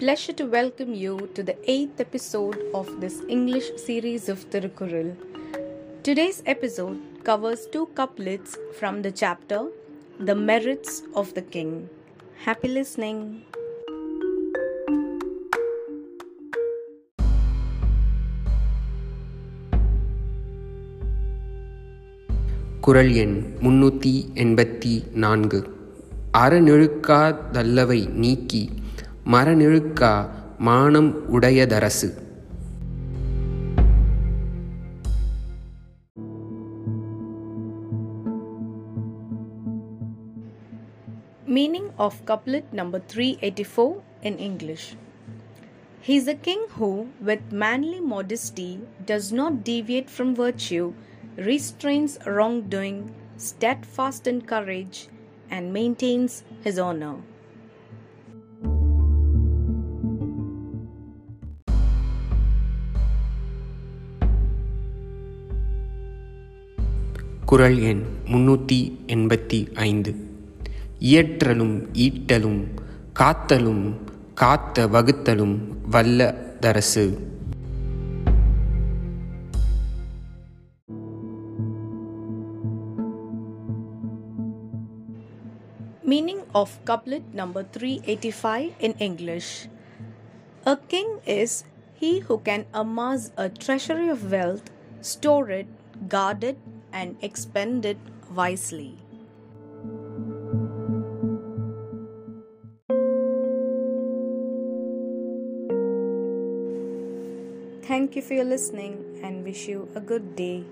pleasure to welcome you to the eighth episode of this English series of Thirukural. Today's episode covers two couplets from the chapter The Merits of the King. Happy listening! குறள் எண் முன்னூற்றி எண்பத்தி நான்கு அறநெழுக்காதல்லவை நீக்கி மரநிழுக்கா மானம் உடையதரசு Meaning of couplet number 384 in English. He is a king who, with manly modesty, does not deviate from virtue, restrains wrongdoing, steadfast in courage, and maintains his honor. குறள் எண் முன்னூற்றி எண்பத்தி ஐந்து இயற்றலும் ஈட்டலும் காத்தலும் காத்த வகுத்தலும் வல்ல தரசு Meaning of couplet number 385 in English. A king is he who can amass a treasury of wealth, store it, guard it, and expend it wisely. Thank you for your listening and wish you a good day.